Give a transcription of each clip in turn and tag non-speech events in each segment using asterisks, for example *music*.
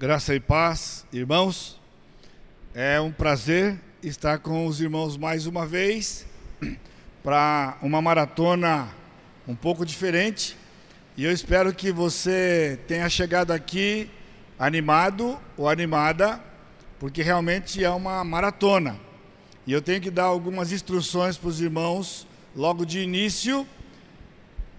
Graça e paz, irmãos. É um prazer estar com os irmãos mais uma vez *clears throat* para uma maratona um pouco diferente. E eu espero que você tenha chegado aqui animado ou animada, porque realmente é uma maratona. E eu tenho que dar algumas instruções para os irmãos logo de início.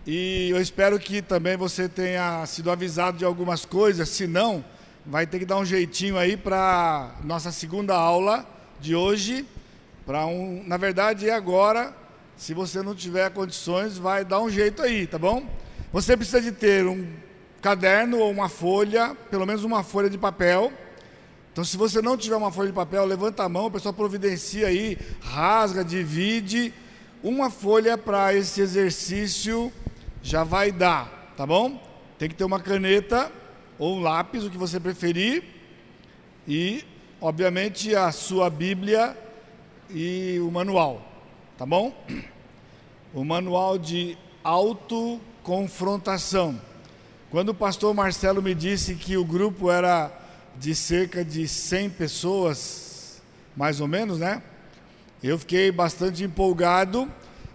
E eu espero que também você tenha sido avisado de algumas coisas, se não, vai ter que dar um jeitinho aí para nossa segunda aula de hoje. Para um, na verdade, é agora. Se você não tiver condições, vai dar um jeito aí, tá bom? Você precisa de ter um caderno ou uma folha, pelo menos uma folha de papel. Então, se você não tiver uma folha de papel, levanta a mão, o pessoal providencia aí, rasga, divide. Uma folha para esse exercício já vai dar, tá bom? Tem que ter uma caneta ou lápis, o que você preferir, e, obviamente, a sua Bíblia e o manual, tá bom? O manual de autoconfrontação. Quando o pastor Marcelo me disse que o grupo era de cerca de 100 pessoas, mais ou menos, né? Eu fiquei bastante empolgado.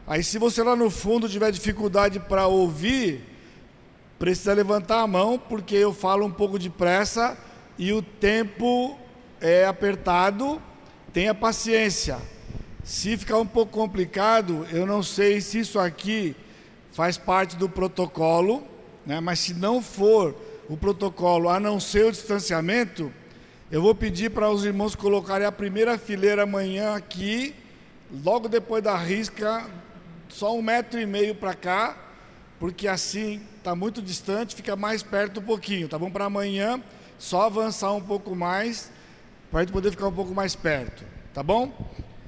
Aí, se você lá no fundo tiver dificuldade para ouvir, precisa levantar a mão, porque eu falo um pouco depressa e o tempo é apertado. Tenha paciência. Se ficar um pouco complicado, eu não sei se isso aqui faz parte do protocolo, né? mas se não for o protocolo, a não ser o distanciamento, eu vou pedir para os irmãos colocarem a primeira fileira amanhã aqui, logo depois da risca, só um metro e meio para cá, porque assim está muito distante, fica mais perto um pouquinho, tá bom? Para amanhã, só avançar um pouco mais, para a gente poder ficar um pouco mais perto, tá bom?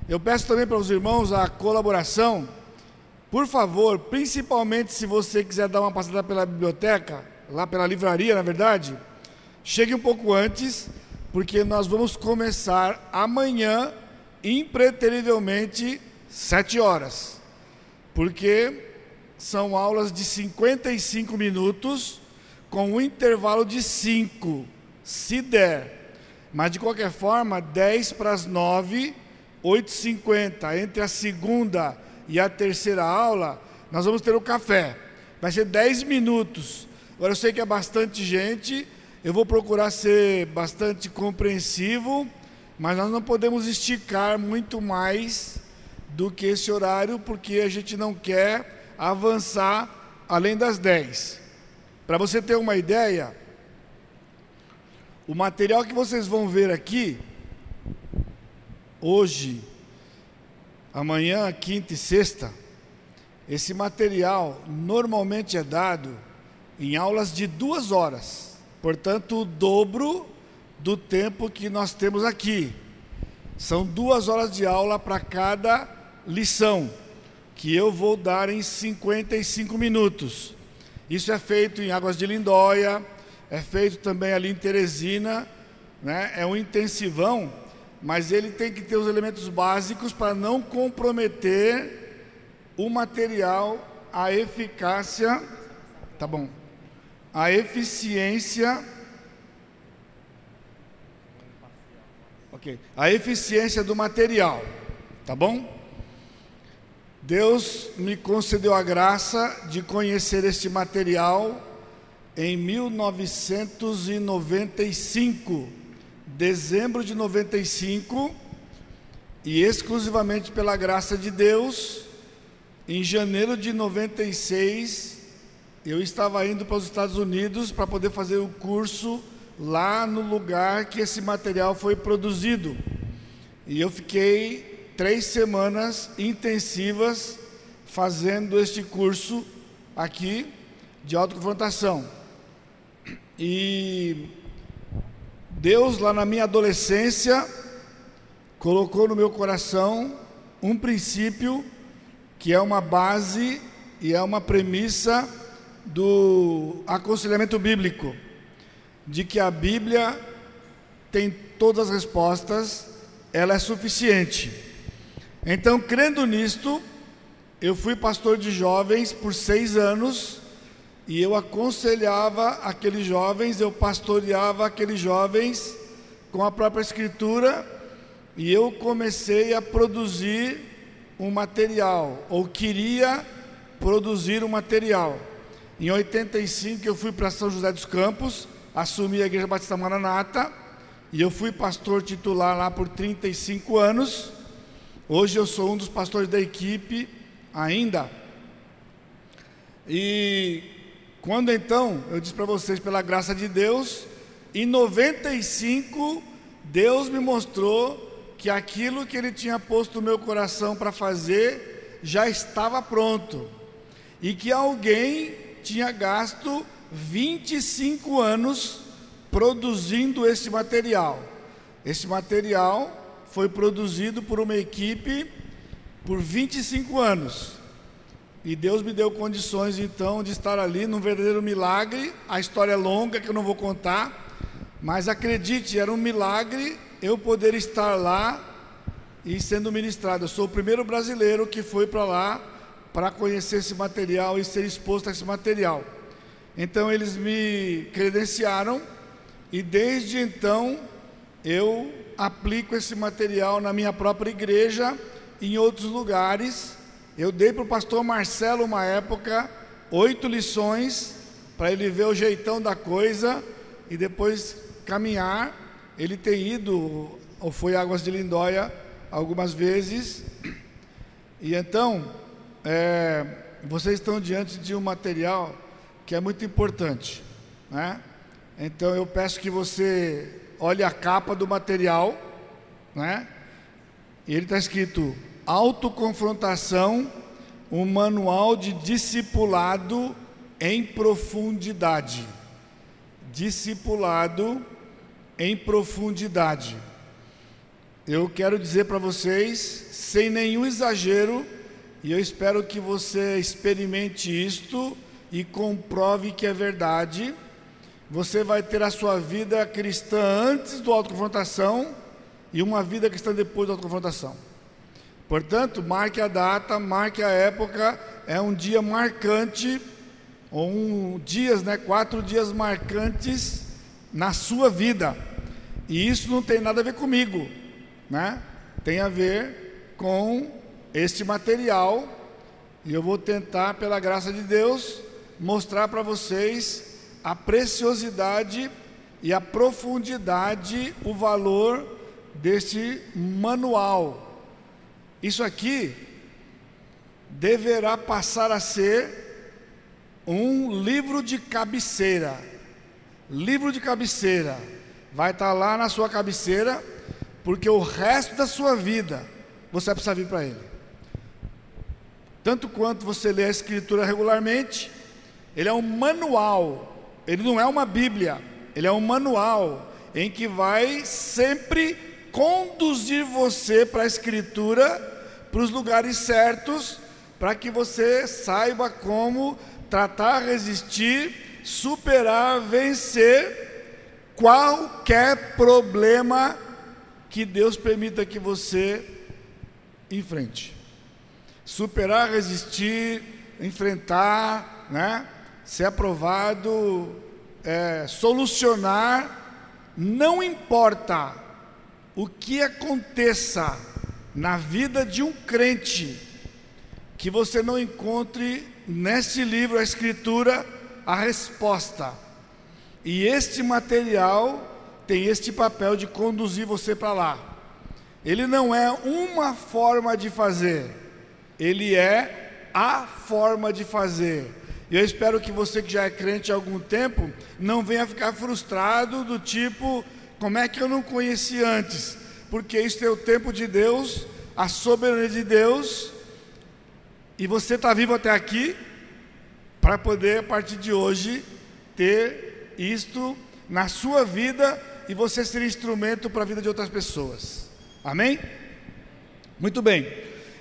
Eu peço também para os irmãos a colaboração, por favor, principalmente se você quiser dar uma passada pela biblioteca, lá pela livraria, na verdade, chegue um pouco antes, porque nós vamos começar amanhã, impreterivelmente, sete horas. Porque são aulas de 55 minutos, com um intervalo de 5, se der. Mas de qualquer forma, 10 para as 9, 8h50. Entre a segunda e a terceira aula, nós vamos ter o café. Vai ser 10 minutos. Agora eu sei que é bastante gente, eu vou procurar ser bastante compreensivo, mas nós não podemos esticar muito mais do que esse horário, porque a gente não quer avançar além das 10. Para você ter uma ideia, o material que vocês vão ver aqui, hoje, amanhã, quinta e sexta, esse material normalmente é dado em aulas de duas horas, portanto, o dobro do tempo que nós temos aqui. São duas horas de aula para cada lição que eu vou dar em 55 minutos. Isso é feito em Águas de Lindóia, é feito também ali em Teresina, né? é um intensivão, mas ele tem que ter os elementos básicos para não comprometer o material, a eficácia, tá bom, a eficiência, ok, a eficiência do material, tá bom? Deus me concedeu a graça de conhecer este material em 1995, dezembro de 95, e exclusivamente pela graça de Deus, em janeiro de 96, eu estava indo para os Estados Unidos para poder fazer o curso lá no lugar que esse material foi produzido. E eu fiquei três semanas intensivas fazendo este curso aqui de autoconfrontação. E Deus, lá na minha adolescência, colocou no meu coração um princípio que é uma base e é uma premissa do aconselhamento bíblico, de que a Bíblia tem todas as respostas, ela é suficiente. Então, crendo nisto, eu fui pastor de jovens por seis anos e eu aconselhava aqueles jovens, eu pastoreava aqueles jovens com a própria Escritura, e eu comecei a produzir um material, ou queria produzir um material. Em 85 eu fui para São José dos Campos, assumi a Igreja Batista Maranata, e eu fui pastor titular lá por 35 anos. Hoje eu sou um dos pastores da equipe ainda. E quando então, eu disse para vocês, pela graça de Deus, em 95, Deus me mostrou que aquilo que Ele tinha posto no meu coração para fazer já estava pronto. E que alguém tinha gasto 25 anos produzindo este material. Este material foi produzido por uma equipe por 25 anos. E Deus me deu condições então de estar ali num verdadeiro milagre. A história é longa que eu não vou contar, mas acredite, era um milagre eu poder estar lá e sendo ministrado. Eu sou o primeiro brasileiro que foi para lá para conhecer esse material e ser exposto a esse material. Então eles me credenciaram e desde então eu aplico esse material na minha própria igreja em outros lugares. Eu dei para o pastor Marcelo uma época oito lições para ele ver o jeitão da coisa e depois caminhar. Ele tem ido ou foi Águas de Lindóia algumas vezes. E então, é, vocês estão diante de um material que é muito importante, né? Então eu peço que você olhe a capa do material, né? Ele está escrito autoconfrontação, um manual de discipulado em profundidade. Discipulado em profundidade. Eu quero dizer para vocês, sem nenhum exagero, e eu espero que você experimente isto e comprove que é verdade você vai ter a sua vida cristã antes do autoconfrontação e uma vida cristã depois da autoconfrontação. Portanto, marque a data, marque a época, é um dia marcante, ou um, dias, né, quatro dias marcantes na sua vida. E isso não tem nada a ver comigo, né? Tem a ver com este material, e eu vou tentar, pela graça de Deus, mostrar para vocês a preciosidade e a profundidade, o valor deste manual. Isso aqui deverá passar a ser um livro de cabeceira. Livro de cabeceira. Vai estar lá na sua cabeceira, porque o resto da sua vida você vai precisar vir para ele. Tanto quanto você lê a Escritura regularmente, ele é um manual ele não é uma Bíblia, ele é um manual em que vai sempre conduzir você para a Escritura, para os lugares certos, para que você saiba como tratar, resistir, superar, vencer qualquer problema que Deus permita que você enfrente. Superar, resistir, enfrentar, né? Ser aprovado, é, solucionar, não importa o que aconteça na vida de um crente, que você não encontre neste livro, a Escritura, a resposta. E este material tem este papel de conduzir você para lá. Ele não é uma forma de fazer, ele é a forma de fazer. E eu espero que você que já é crente há algum tempo não venha ficar frustrado do tipo, como é que eu não conheci antes? Porque isso é o tempo de Deus, a soberania de Deus, e você está vivo até aqui para poder a partir de hoje ter isto na sua vida e você ser instrumento para a vida de outras pessoas. Amém? Muito bem.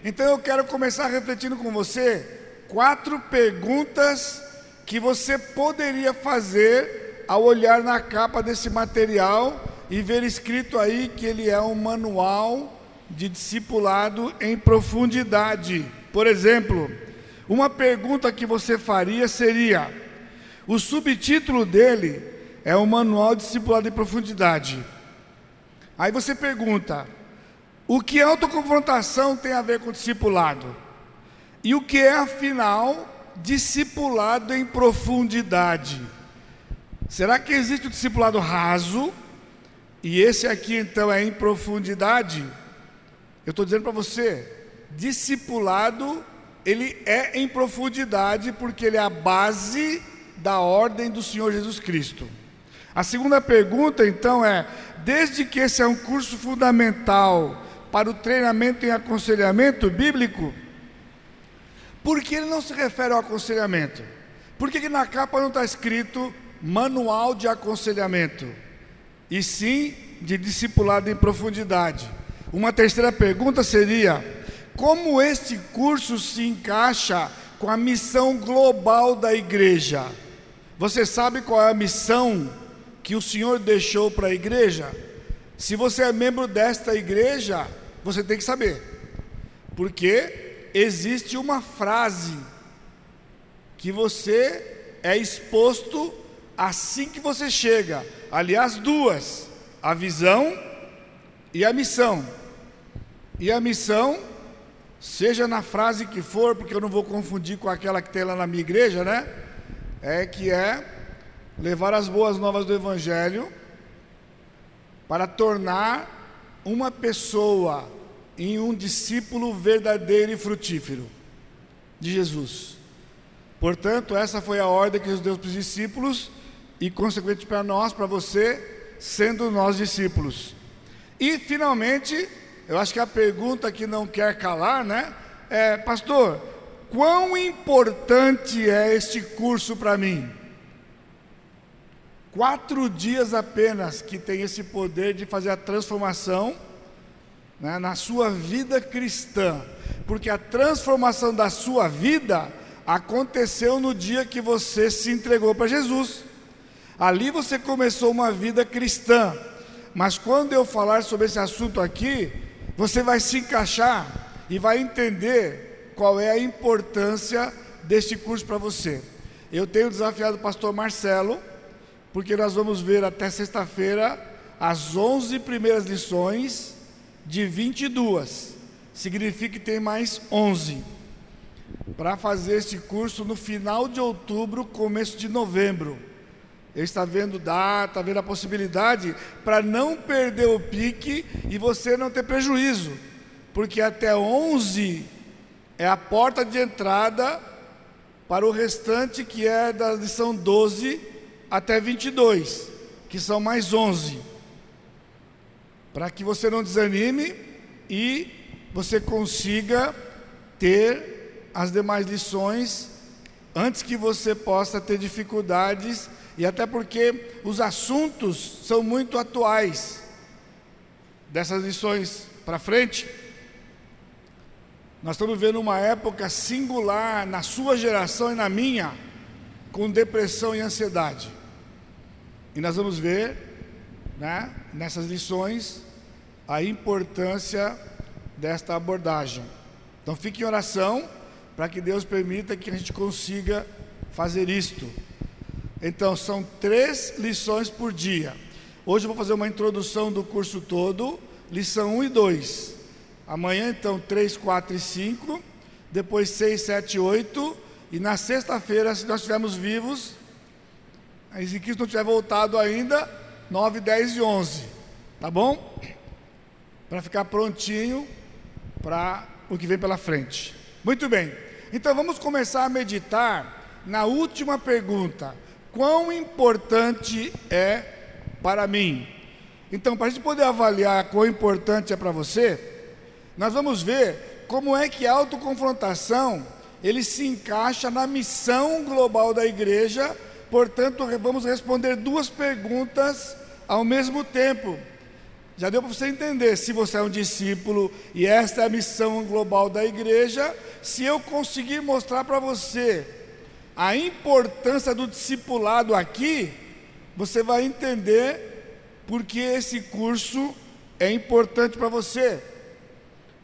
Então eu quero começar refletindo com você quatro perguntas que você poderia fazer ao olhar na capa desse material e ver escrito aí que ele é um manual de discipulado em profundidade. Por exemplo, uma pergunta que você faria seria: O subtítulo dele é o Manual Discipulado em Profundidade. Aí você pergunta: o que autoconfrontação tem a ver com discipulado? E o que é, afinal, discipulado em profundidade? Será que existe o discipulado raso? E esse aqui então é em profundidade? Eu estou dizendo para você, discipulado, ele é em profundidade porque ele é a base da ordem do Senhor Jesus Cristo. A segunda pergunta então é: desde que esse é um curso fundamental para o treinamento em aconselhamento bíblico, por que ele não se refere ao aconselhamento? Por que, que na capa não está escrito manual de aconselhamento? E sim de discipulado em profundidade. Uma terceira pergunta seria: como este curso se encaixa com a missão global da igreja? Você sabe qual é a missão que o Senhor deixou para a igreja? Se você é membro desta igreja, você tem que saber, porque existe uma frase que você é exposto assim que você chega. Aliás, duas: a visão e a missão. E a missão, seja na frase que for, porque eu não vou confundir com aquela que tem lá na minha igreja, né? É que é levar as boas novas do Evangelho para tornar uma pessoa em um discípulo verdadeiro e frutífero de Jesus. Portanto, essa foi a ordem que Deus deu para os discípulos e, consequentemente, para nós, para você, sendo nós discípulos. E, finalmente, eu acho que a pergunta que não quer calar, né? É, pastor, quão importante é este curso para mim? Quatro dias apenas que tem esse poder de fazer a transformação né, na sua vida cristã, porque a transformação da sua vida aconteceu no dia que você se entregou para Jesus. Ali você começou uma vida cristã, mas quando eu falar sobre esse assunto aqui, você vai se encaixar e vai entender qual é a importância deste curso para você. Eu tenho desafiado o pastor Marcelo porque nós vamos ver até sexta-feira as 11 primeiras lições de 22. Significa que tem mais 11 para fazer este curso no final de outubro, começo de novembro. Ele está vendo data, vendo a possibilidade para não perder o pique e você não ter prejuízo, porque até 11 é a porta de entrada para o restante que é da lição 12 até 22, que são mais 11. Para que você não desanime e você consiga ter as demais lições antes que você possa ter dificuldades e até porque os assuntos são muito atuais. Dessas lições para frente, nós estamos vendo uma época singular na sua geração e na minha, com depressão e ansiedade. E nós vamos ver, né, nessas lições, a importância desta abordagem. Então fique em oração para que Deus permita que a gente consiga fazer isto. Então são três lições por dia. Hoje eu vou fazer uma introdução do curso todo, lição 1 e 2. Amanhã então 3, 4 e 5, depois 6, 7 e 8, e na sexta-feira, se nós estivermos vivos, se Cristo não tiver voltado ainda, 9, 10 e 11. Tá bom? Para ficar prontinho para o que vem pela frente. Muito bem. Então vamos começar a meditar na última pergunta: quão importante é para mim? Então, para a gente poder avaliar quão importante é para você, nós vamos ver como é que a autoconfrontação ele se encaixa na missão global da igreja Portanto, vamos responder duas perguntas ao mesmo tempo. Já deu para você entender se você é um discípulo e esta é a missão global da igreja. Se eu conseguir mostrar para você a importância do discipulado aqui, você vai entender porque esse curso é importante para você.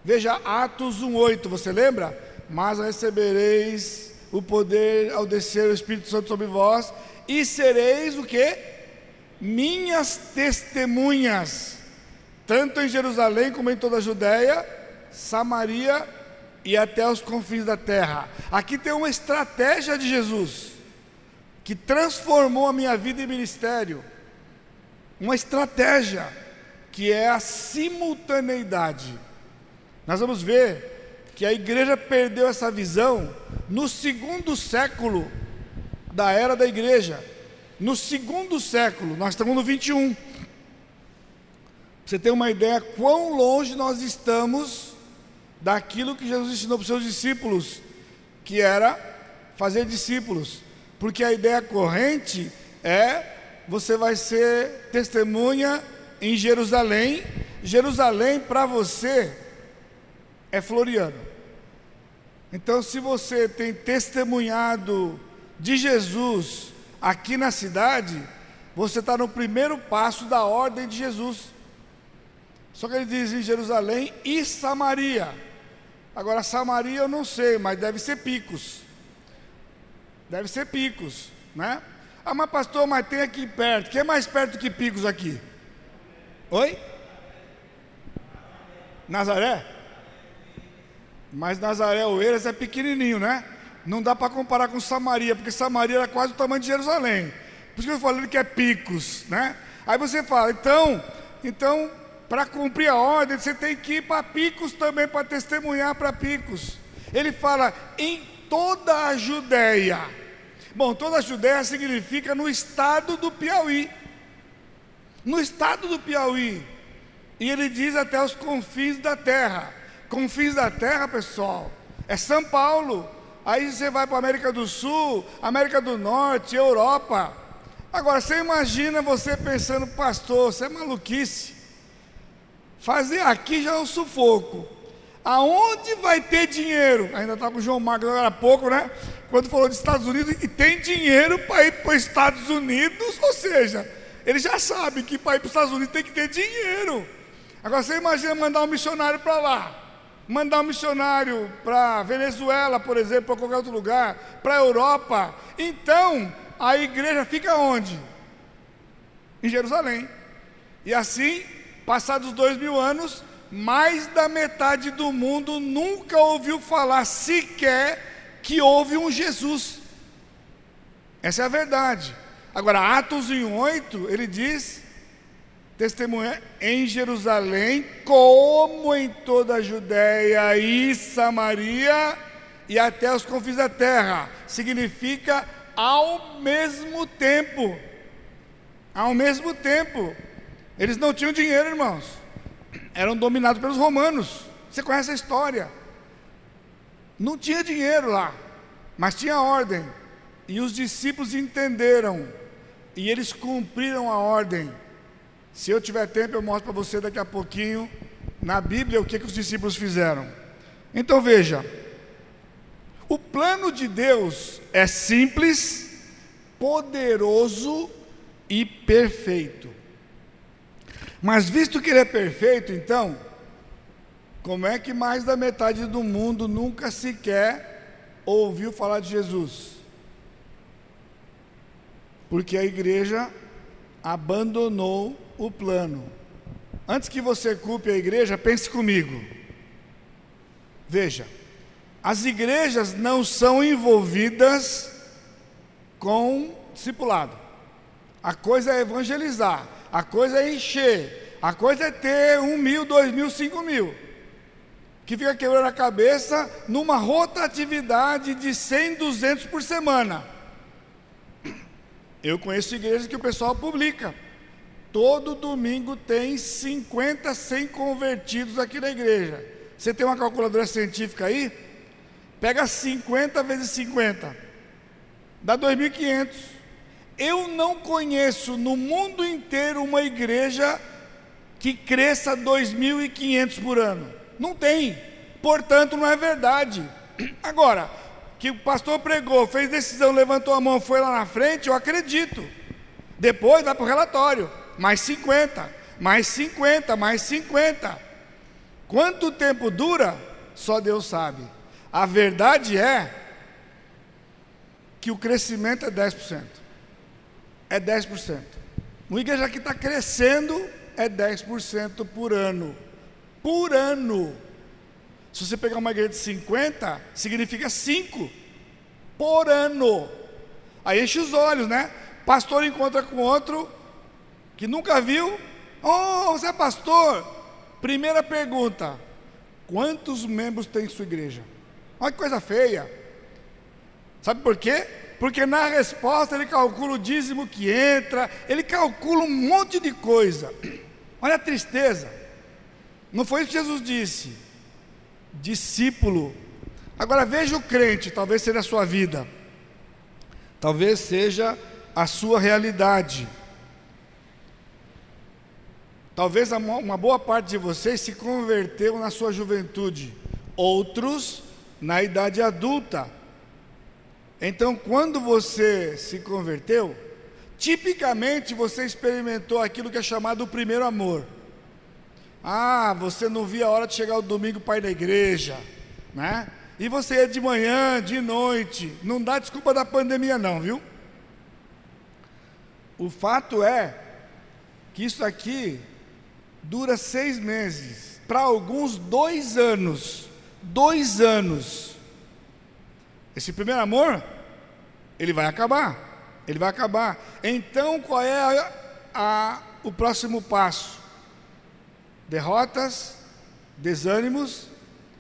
Veja Atos 1:8, você lembra? Mas recebereis o poder ao descer o Espírito Santo sobre vós, e sereis o que? Minhas testemunhas, tanto em Jerusalém como em toda a Judéia, Samaria e até os confins da terra. Aqui tem uma estratégia de Jesus que transformou a minha vida e ministério. Uma estratégia que é a simultaneidade. Nós vamos ver que a igreja perdeu essa visão no segundo século da era da igreja. No segundo século, nós estamos no 21. Você tem uma ideia quão longe nós estamos daquilo que Jesus ensinou para os seus discípulos, que era fazer discípulos. Porque a ideia corrente é você vai ser testemunha em Jerusalém. Jerusalém para você é Floriano. Então, se você tem testemunhado de Jesus aqui na cidade, você está no primeiro passo da ordem de Jesus. Só que ele diz em Jerusalém e Samaria. Agora, Samaria eu não sei, mas deve ser picos. Deve ser picos, né? Ah, mas pastor, mas tem aqui perto. Quem é mais perto que picos aqui? Oi? Nazaré? Mas Nazaré Oeiras é pequenininho, né? Não dá para comparar com Samaria, porque Samaria era quase o tamanho de Jerusalém. Por isso que eu falei que é picos, né? Aí você fala, então, então para cumprir a ordem, você tem que ir para Picos também para testemunhar para Picos. Ele fala em toda a Judéia. Bom, toda a Judéia significa no estado do Piauí. No estado do Piauí. E ele diz até os confins da terra. Confins da terra, pessoal, é São Paulo. Aí você vai para a América do Sul, América do Norte, Europa. Agora, você imagina você pensando, pastor, você é maluquice. Fazer aqui já é um sufoco. Aonde vai ter dinheiro? Ainda estava com o João Marcos agora há pouco, né? Quando falou dos Estados Unidos, e tem dinheiro para ir para os Estados Unidos, ou seja, ele já sabe que para ir para os Estados Unidos tem que ter dinheiro. Agora você imagina mandar um missionário para lá, mandar um missionário para Venezuela, por exemplo, para qualquer outro lugar, para a Europa. Então, a igreja fica onde? Em Jerusalém. E assim Passados dois mil anos, mais da metade do mundo nunca ouviu falar sequer que houve um Jesus. Essa é a verdade. Agora, Atos 1,8, ele diz: testemunha em Jerusalém, como em toda a Judéia e Samaria e até os confins da terra. Significa ao mesmo tempo. Ao mesmo tempo. Eles não tinham dinheiro, irmãos. Eram dominados pelos romanos. Você conhece a história. Não tinha dinheiro lá, mas tinha ordem. E os discípulos entenderam. E eles cumpriram a ordem. Se eu tiver tempo, eu mostro para você daqui a pouquinho na Bíblia o que, que os discípulos fizeram. Então veja: o plano de Deus é simples, poderoso e perfeito. Mas visto que ele é perfeito, então, como é que mais da metade do mundo nunca sequer ouviu falar de Jesus? Porque a igreja abandonou o plano. Antes que você culpe a igreja, pense comigo. Veja, as igrejas não são envolvidas com discipulado. A coisa é evangelizar a coisa é encher, a coisa é ter um mil, dois mil, cinco mil. Que fica quebrando a cabeça numa rotatividade de 100, 200 por semana. Eu conheço igrejas que o pessoal publica. Todo domingo tem 50, 100 convertidos aqui na igreja. Você tem uma calculadora científica aí? Pega 50 vezes 50. Dá 2.500. Eu não conheço no mundo inteiro uma igreja que cresça 2.500 por ano. Não tem. Portanto, não é verdade. Agora, que o pastor pregou, fez decisão, levantou a mão, foi lá na frente, eu acredito. Depois vai para o relatório. Mais 50, mais 50, mais 50. Quanto tempo dura? Só Deus sabe. A verdade é que o crescimento é 10%. é 10%. Uma igreja que está crescendo é 10% por ano. Por ano. Se você pegar uma igreja de 50, significa 5 por ano. Aí enche os olhos, né? Pastor encontra com outro que nunca viu. Oh, você é pastor? Primeira pergunta: quantos membros tem sua igreja? Olha que coisa feia. Sabe por quê? Porque na resposta ele calcula o dízimo que entra, ele calcula um monte de coisa. Olha a tristeza. Não foi isso que Jesus disse discípulo. Agora veja o crente, talvez seja a sua vida, talvez seja a sua realidade. Talvez uma boa parte de vocês se converteu na sua juventude, outros na idade adulta. Então, quando você se converteu, tipicamente você experimentou aquilo que é chamado o primeiro amor. Ah, você não via a hora de chegar o domingo para ir na igreja, né? E você ia de manhã, de noite. Não dá desculpa da pandemia, não, viu? O fato é que isso aqui dura seis meses, para alguns dois anos. Dois anos. Esse primeiro amor, ele vai acabar. Ele vai acabar. Então, qual é a, a, o próximo passo? derrotas, desânimos,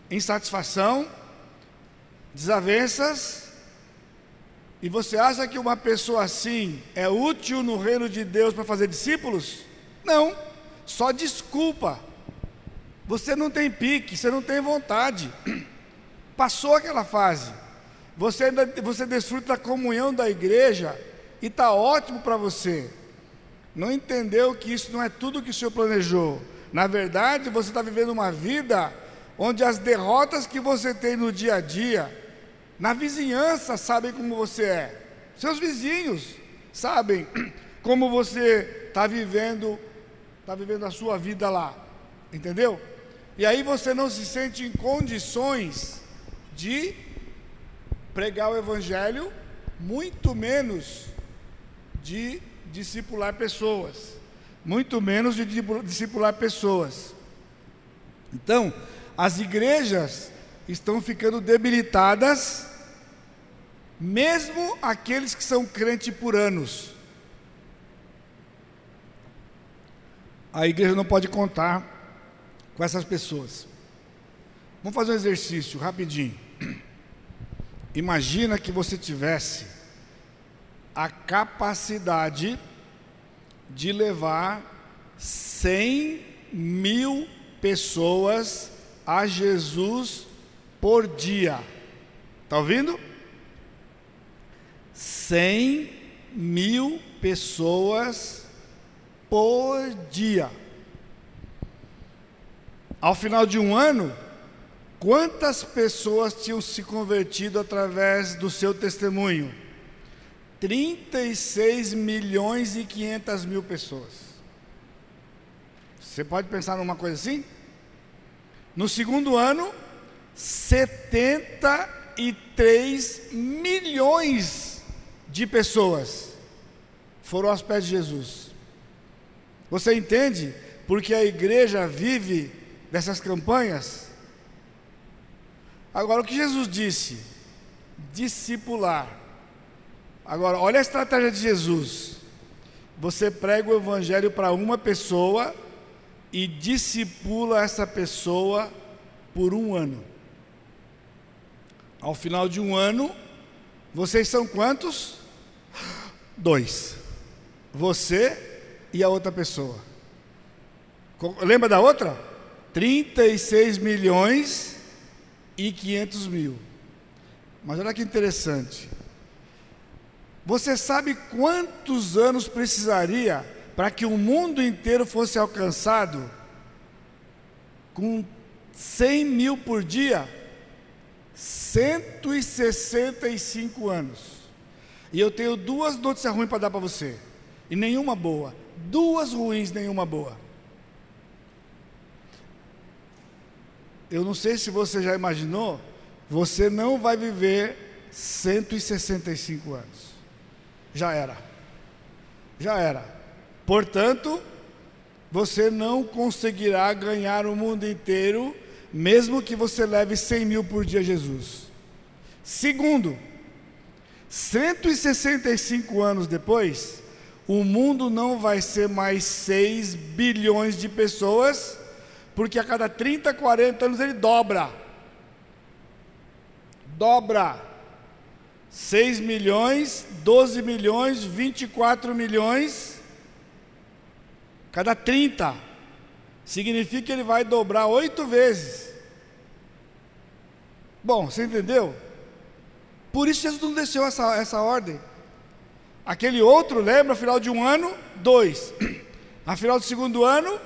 insatisfação, desavenças. E você acha que uma pessoa assim é útil no reino de Deus para fazer discípulos? Não, só desculpa. Você não tem pique, você não tem vontade. *clears throat* Passou aquela fase. Você ainda você desfruta da comunhão da igreja e está ótimo para você. Não entendeu que isso não é tudo que o Senhor planejou. Na verdade, você está vivendo uma vida onde as derrotas que você tem no dia a dia, na vizinhança, sabem como você é. Seus vizinhos sabem *clears throat* como você está vivendo, está vivendo a sua vida lá. Entendeu? E aí você não se sente em condições de pregar o evangelho, muito menos de discipular pessoas muito menos de discipular pessoas. Então, as igrejas estão ficando debilitadas, mesmo aqueles que são crentes por anos. A igreja não pode contar com essas pessoas. Vamos fazer um exercício rapidinho. *clears throat* Imagina que você tivesse a capacidade de levar 100 mil pessoas a Jesus por dia. Está ouvindo? 100 mil pessoas por dia. Ao final de um ano, quantas pessoas tinham se convertido através do seu testemunho? 36 milhões e 500 mil pessoas. Você pode pensar numa coisa assim? No segundo ano, 73 milhões de pessoas foram aos pés de Jesus. Você entende porque a igreja vive dessas campanhas? Agora, o que Jesus disse? Discipular Agora, olha a estratégia de Jesus. Você prega o evangelho para uma pessoa e discipula essa pessoa por um ano. Ao final de um ano, vocês são quantos? Dois. Você e a outra pessoa. Lembra da outra? 36 milhões e 500 mil. Mas olha que interessante. Você sabe quantos anos precisaria para que o mundo inteiro fosse alcançado com 100 mil por dia? 165 anos. E eu tenho duas notícias ruins para dar para você, e nenhuma boa. Duas ruins, nenhuma boa. Eu não sei se você já imaginou, você não vai viver 165 anos já era. Já era. Portanto, você não conseguirá ganhar o mundo inteiro, mesmo que você leve 100 mil por dia a Jesus. Segundo, 165 anos depois, o mundo não vai ser mais 6 bilhões de pessoas, porque a cada 30, 40 anos ele dobra. Dobra. 6 milhões, 12 milhões, 24 milhões. Cada 30. Significa que ele vai dobrar oito vezes. Bom, você entendeu? Por isso Jesus não desceu essa, essa ordem. Aquele outro, lembra, final de um ano, dois. *clears throat* A final do segundo ano,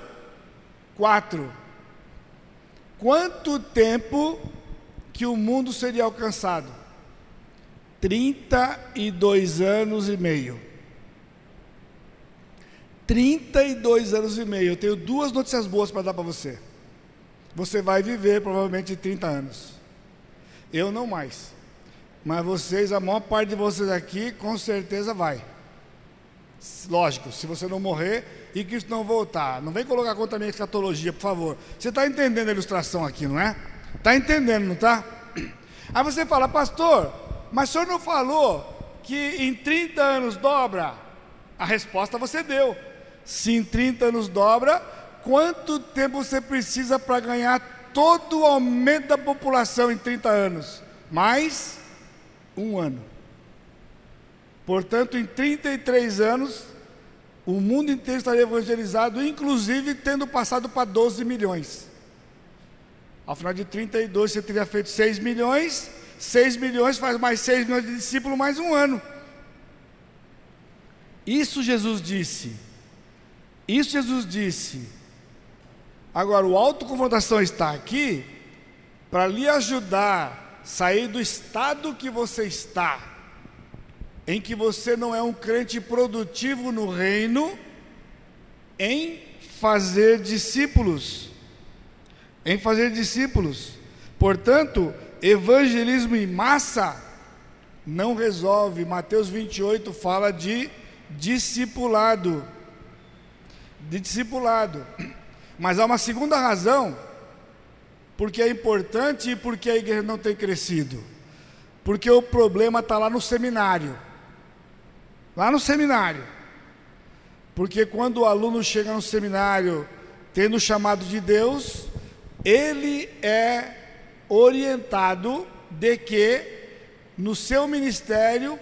quatro. Quanto tempo que o mundo seria alcançado? 32 anos e meio. 32 anos e meio. Eu tenho duas notícias boas para dar para você. Você vai viver provavelmente 30 anos. Eu não mais. Mas vocês, a maior parte de vocês aqui, com certeza vai. Lógico, se você não morrer e Cristo não voltar. Não vem colocar contra a minha escatologia, por favor. Você está entendendo a ilustração aqui, não é? Está entendendo, não está? Aí você fala, pastor, mas o senhor não falou que em 30 anos dobra? A resposta você deu. Se em 30 anos dobra, quanto tempo você precisa para ganhar todo o aumento da população em 30 anos? Mais um ano. Portanto, em 33 anos, o mundo inteiro estaria evangelizado, inclusive tendo passado para 12 milhões. Ao final de 32, você teria feito 6 milhões, 6 milhões faz mais 6 milhões de discípulos, mais um ano. Isso Jesus disse. Isso Jesus disse. Agora, o autoconfrontação está aqui para lhe ajudar sair do estado que você está, em que você não é um crente produtivo no reino, em fazer discípulos. Em fazer discípulos. Portanto, evangelismo em massa não resolve. Mateus 28 fala de discipulado. De discipulado. Mas há uma segunda razão porque é importante e porque a igreja não tem crescido. Porque o problema está lá no seminário. Lá no seminário. Porque quando o aluno chega no seminário tendo o chamado de Deus, ele é orientado de que no seu ministério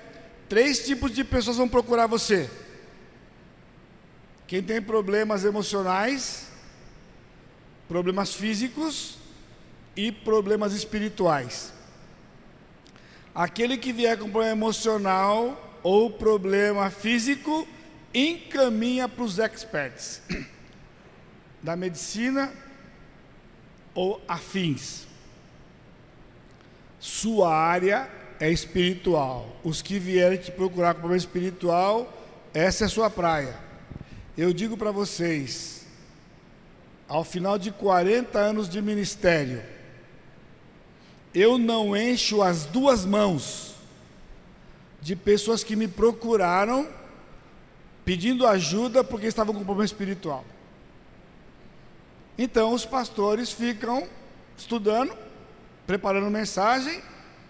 três tipos de pessoas vão procurar você. Quem tem problemas emocionais, problemas físicos e problemas espirituais. Aquele que vier com problema emocional ou problema físico, encaminha para os experts *clears throat* da medicina ou afins. Sua área é espiritual. Os que vierem te procurar com problema espiritual, essa é a sua praia. Eu digo para vocês, ao final de 40 anos de ministério, eu não encho as duas mãos de pessoas que me procuraram pedindo ajuda porque estavam com problema espiritual. Então os pastores ficam estudando, preparando mensagem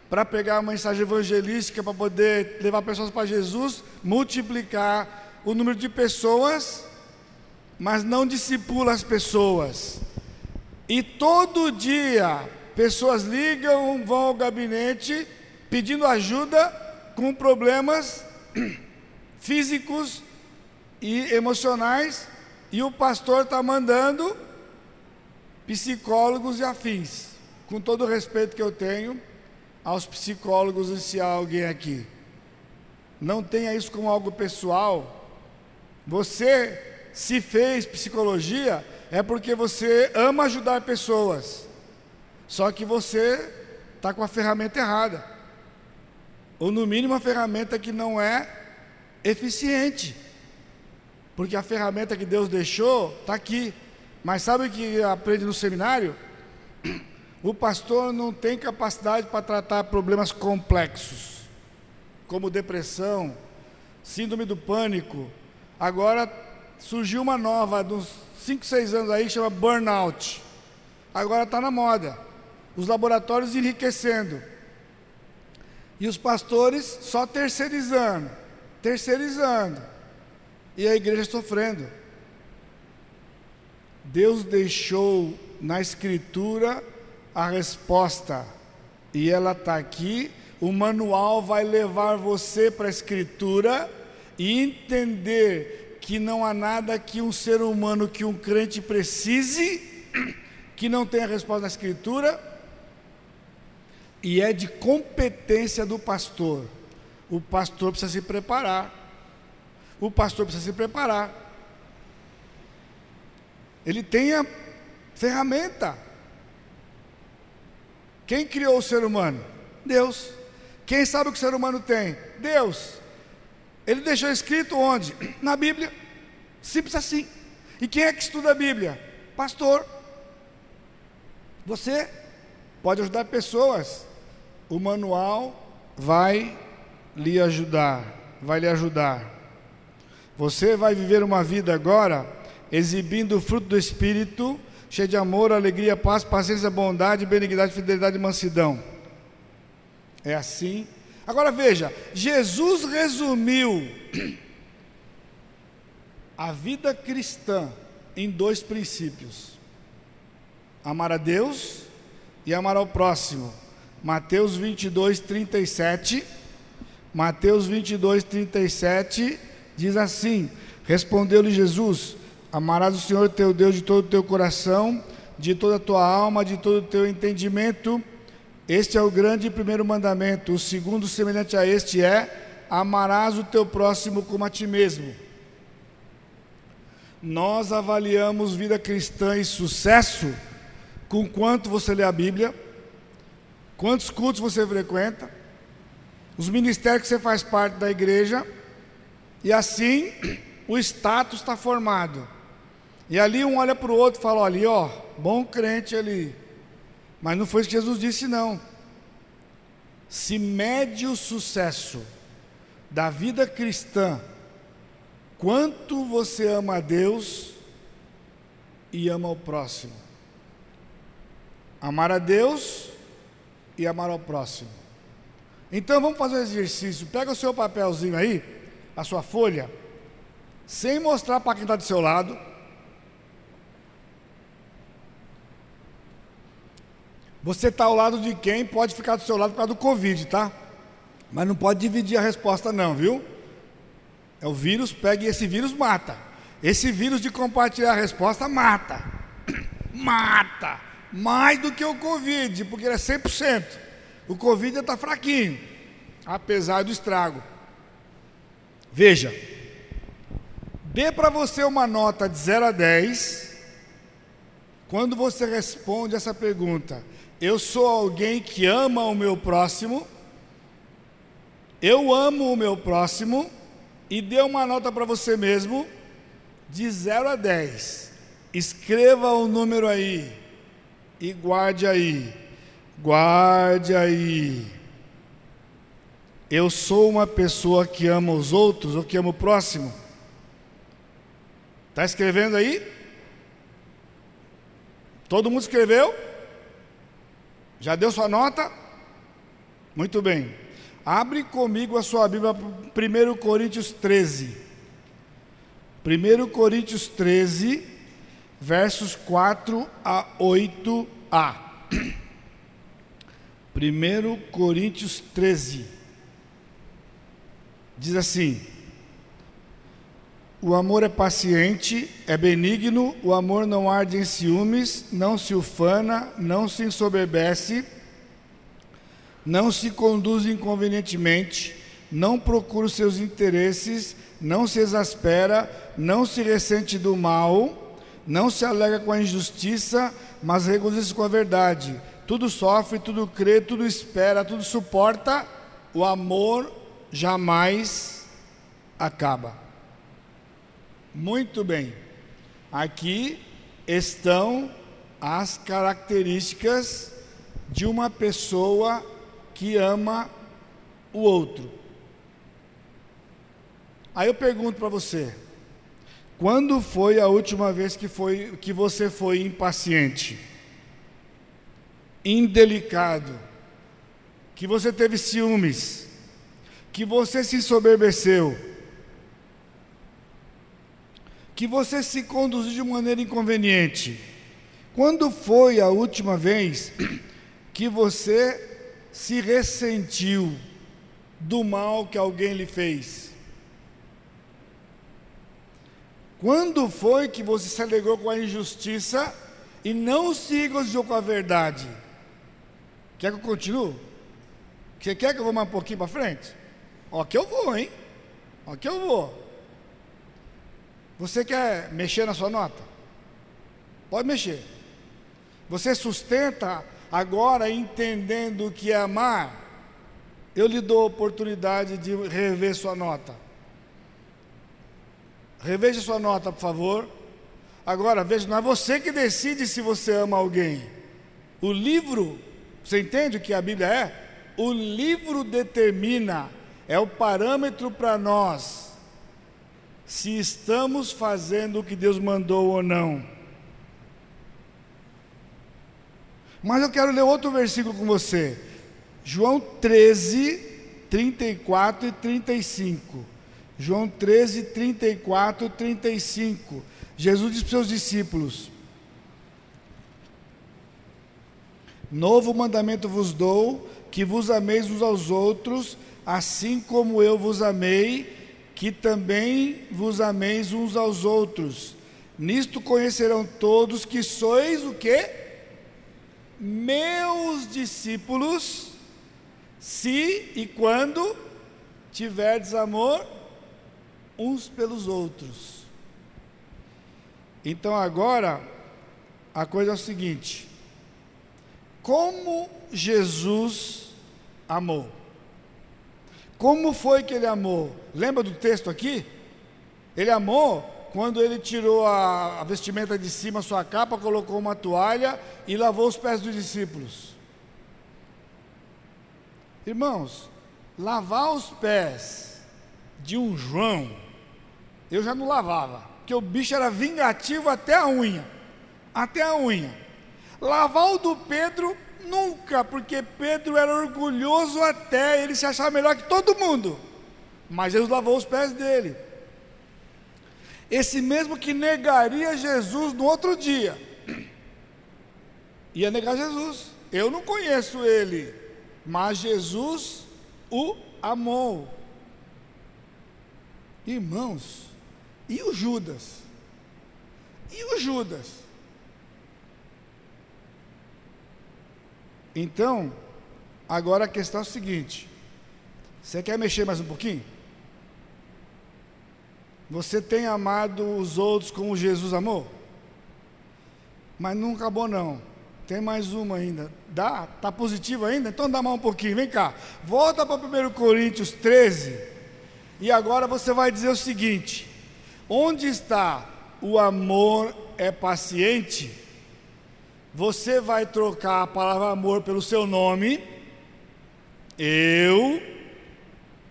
para pegar a mensagem evangelística para poder levar pessoas para Jesus, multiplicar o número de pessoas, mas não discipula as pessoas. E todo dia Pessoas ligam, vão ao gabinete pedindo ajuda com problemas *clears throat* físicos e emocionais, e o pastor está mandando psicólogos e afins. Com todo o respeito que eu tenho aos psicólogos, e se há alguém aqui, não tenha isso como algo pessoal. Você se fez psicologia é porque você ama ajudar pessoas. Só que você está com a ferramenta errada. Ou no mínimo a ferramenta que não é eficiente. Porque a ferramenta que Deus deixou está aqui. Mas sabe o que aprende no seminário? O pastor não tem capacidade para tratar problemas complexos, como depressão, síndrome do pânico, Agora surgiu uma nova, uns 5, 6 anos aí, chama burnout. Agora está na moda. Os laboratórios enriquecendo. E os pastores só terceirizando, terceirizando. E a igreja sofrendo. Deus deixou na Escritura a resposta, e ela está aqui. O manual vai levar você para a Escritura e entender que não há nada que um ser humano, que um crente precise, *clears throat* que não tenha resposta na Escritura, e é de competência do pastor. O pastor precisa se preparar. O pastor precisa se preparar. Ele tem a ferramenta. Quem criou o ser humano? Deus. Quem sabe o que o ser humano tem? Deus. Ele deixou escrito onde? *clears throat* Na Bíblia. Simples assim. E quem é que estuda a Bíblia? Pastor. Você pode ajudar pessoas. O manual vai lhe ajudar, vai lhe ajudar. Você vai viver uma vida agora exibindo o fruto do Espírito, cheio de amor, alegria, paz, paciência, bondade, benignidade, fidelidade e mansidão. É assim Agora veja, Jesus resumiu *clears throat* a vida cristã em dois princípios: amar a Deus e amar ao próximo. Mateus 22, 37. Mateus 22, 37 diz assim: Respondeu-lhe Jesus: Amarás o Senhor teu Deus de todo o teu coração, de toda a tua alma, de todo o teu entendimento este é o grande primeiro mandamento. O segundo, semelhante a este, é: amarás o teu próximo como a ti mesmo. Nós avaliamos vida cristã e sucesso com quanto você lê a Bíblia, quantos cultos você frequenta, os ministérios que você faz parte da igreja, e assim *clears throat* o status está formado. E ali um olha para o outro e fala: ali, ó, bom crente ali mas não foi isso que Jesus disse, não. Se mede o sucesso da vida cristã, quanto você ama a Deus e ama o próximo. Amar a Deus e amar ao próximo. Então vamos fazer um exercício. Pega o seu papelzinho aí, a sua folha, sem mostrar para quem está do seu lado. Você está ao lado de quem pode ficar do seu lado por causa do Covid, tá? Mas não pode dividir a resposta, não, viu? É o vírus, pega e esse vírus mata. Esse vírus de compartilhar a resposta mata. *clears throat* Mata. Mais do que o Covid, porque ele é 100%. O Covid está fraquinho, apesar do estrago. Veja, dê para você uma nota de 0 a 10 quando você responde essa pergunta eu sou alguém que ama o meu próximo, eu amo o meu próximo, e dê uma nota para você mesmo, de 0 a 10. Escreva o número aí, e guarde aí, guarde aí. Eu sou uma pessoa que ama os outros ou que ama o próximo? Está escrevendo aí? Todo mundo escreveu? Já deu sua nota? Muito bem. Abre comigo a sua Bíblia, 1 Coríntios 13. 1 Coríntios 13, versos 4 a 8a. 1 Coríntios 13. Diz assim: o amor é paciente, é benigno, o amor não arde em ciúmes, não se ufana, não se ensoberbece, não se conduz inconvenientemente, não procura os seus interesses, não se exaspera, não se ressente do mal, não se alega com a injustiça, mas regozija-se com a verdade. Tudo sofre, tudo crê, tudo espera, tudo suporta. O amor jamais acaba. Muito bem. Aqui estão as características de uma pessoa que ama o outro. Aí eu pergunto para você: Quando foi a última vez que, foi, que você foi impaciente, indelicado, que você teve ciúmes, que você se soberbeceu, que você se conduziu de maneira inconveniente? Quando foi a última vez *clears throat* que você se ressentiu do mal que alguém lhe fez? Quando foi que você se alegrou com a injustiça e não se regozijou com a verdade? Quer que eu continue? Você quer que eu vou mais um pouquinho para frente? Ó, que eu vou, hein? Ó, que eu vou. Você quer mexer na sua nota? Pode mexer. Você sustenta agora entendendo o que é amar? Eu lhe dou a oportunidade de rever sua nota. Reveja sua nota, por favor. Agora, veja, não é você que decide se você ama alguém. O livro, você entende o que a Bíblia é? O livro determina, é o parâmetro para nós se estamos fazendo o que Deus mandou ou não. Mas eu quero ler outro versículo com você. João 13, 34 e 35. João 13, 34 e 35. Jesus disse para os seus discípulos: Novo mandamento vos dou, que vos ameis uns aos outros, assim como eu vos amei, que também vos ameis uns aos outros. Nisto conhecerão todos que sois o que? Meus discípulos, se e quando tiverdes amor uns pelos outros. Então agora, a coisa é o seguinte: como Jesus amou? Como foi que ele amou? Lembra do texto aqui? Ele amou quando ele tirou a, a vestimenta de cima, sua capa, colocou uma toalha e lavou os pés dos discípulos. Irmãos, lavar os pés de um João eu já não lavava, porque o bicho era vingativo até a unha, até a unha. Lavar o do Pedro, nunca, porque Pedro era orgulhoso até, ele se achava melhor que todo mundo. Mas Jesus lavou os pés dele. Esse mesmo que negaria Jesus no outro dia, ia negar Jesus. Eu não conheço ele, mas Jesus o amou. Irmãos, e o Judas? E o Judas? Então, agora a questão é a seguinte: você quer mexer mais um pouquinho? Você tem amado os outros como Jesus amou? Mas não acabou não. Tem mais uma ainda. Dá? Tá positivo ainda? Então dá mais um pouquinho. Vem cá. Volta para 1 Coríntios 13. E agora você vai dizer o seguinte: Onde está o amor é paciente? Você vai trocar a palavra amor pelo seu nome. Eu,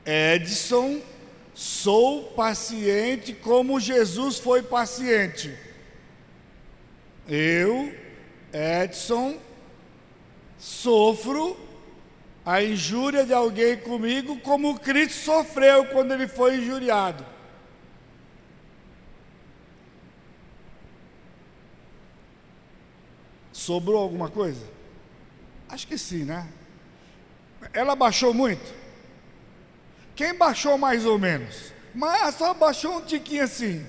Edson, sou paciente como Jesus foi paciente. Eu, Edson, sofro a injúria de alguém comigo como Cristo sofreu quando ele foi injuriado. Sobrou alguma coisa? Acho que sim, né? Ela baixou muito? Quem baixou mais ou menos? Mas só baixou um tiquinho assim.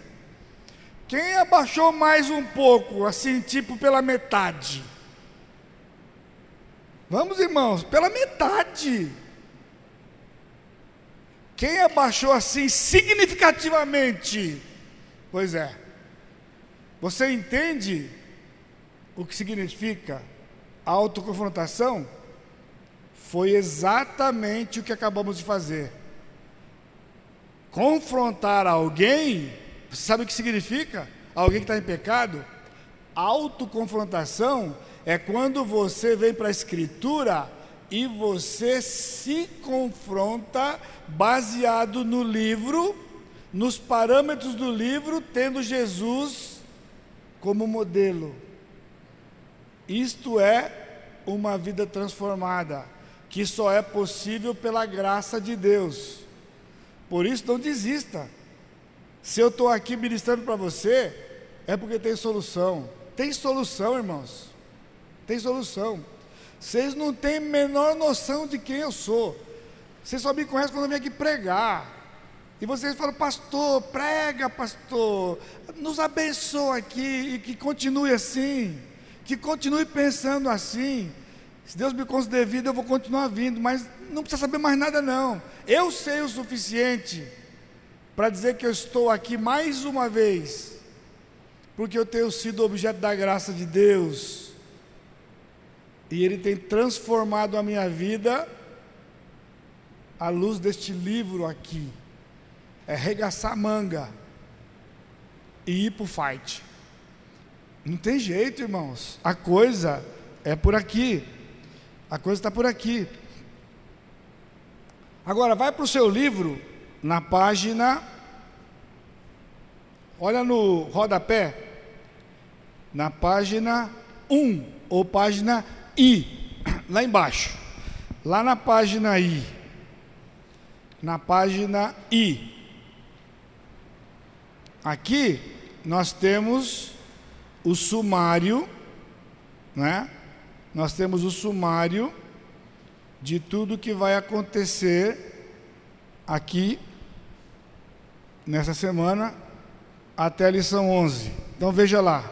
Quem abaixou mais um pouco, assim, tipo pela metade? Vamos, irmãos, pela metade. Quem abaixou assim significativamente? Pois é. Você entende o que significa autoconfrontação, foi exatamente o que acabamos de fazer. Confrontar alguém, você sabe o que significa? Alguém que está em pecado? Autoconfrontação é quando você vem para a Escritura e você se confronta baseado no livro, nos parâmetros do livro, tendo Jesus como modelo. Isto é uma vida transformada, que só é possível pela graça de Deus. Por isso, não desista. Se eu estou aqui ministrando para você, é porque tem solução. Tem solução, irmãos. Tem solução. Vocês não têm menor noção de quem eu sou. Vocês só me conhecem quando eu venho aqui pregar. E vocês falam, pastor, prega, pastor, nos abençoa aqui e que continue assim, que continue pensando assim. Se Deus me conceder vida, eu vou continuar vindo, mas não precisa saber mais nada, não. Eu sei o suficiente para dizer que eu estou aqui mais uma vez, porque eu tenho sido objeto da graça de Deus, e Ele tem transformado a minha vida à luz deste livro aqui. É regaçar a manga e ir para o fight. Não tem jeito, irmãos. A coisa é por aqui. A coisa está por aqui. Agora, vai para o seu livro, na página. Olha no rodapé. Na página 1, ou página I, *clears throat* lá embaixo. Lá na página I. Na página I. Aqui nós temos o sumário, né? Nós temos o sumário de tudo que vai acontecer aqui nessa semana até a lição 11. Então veja lá.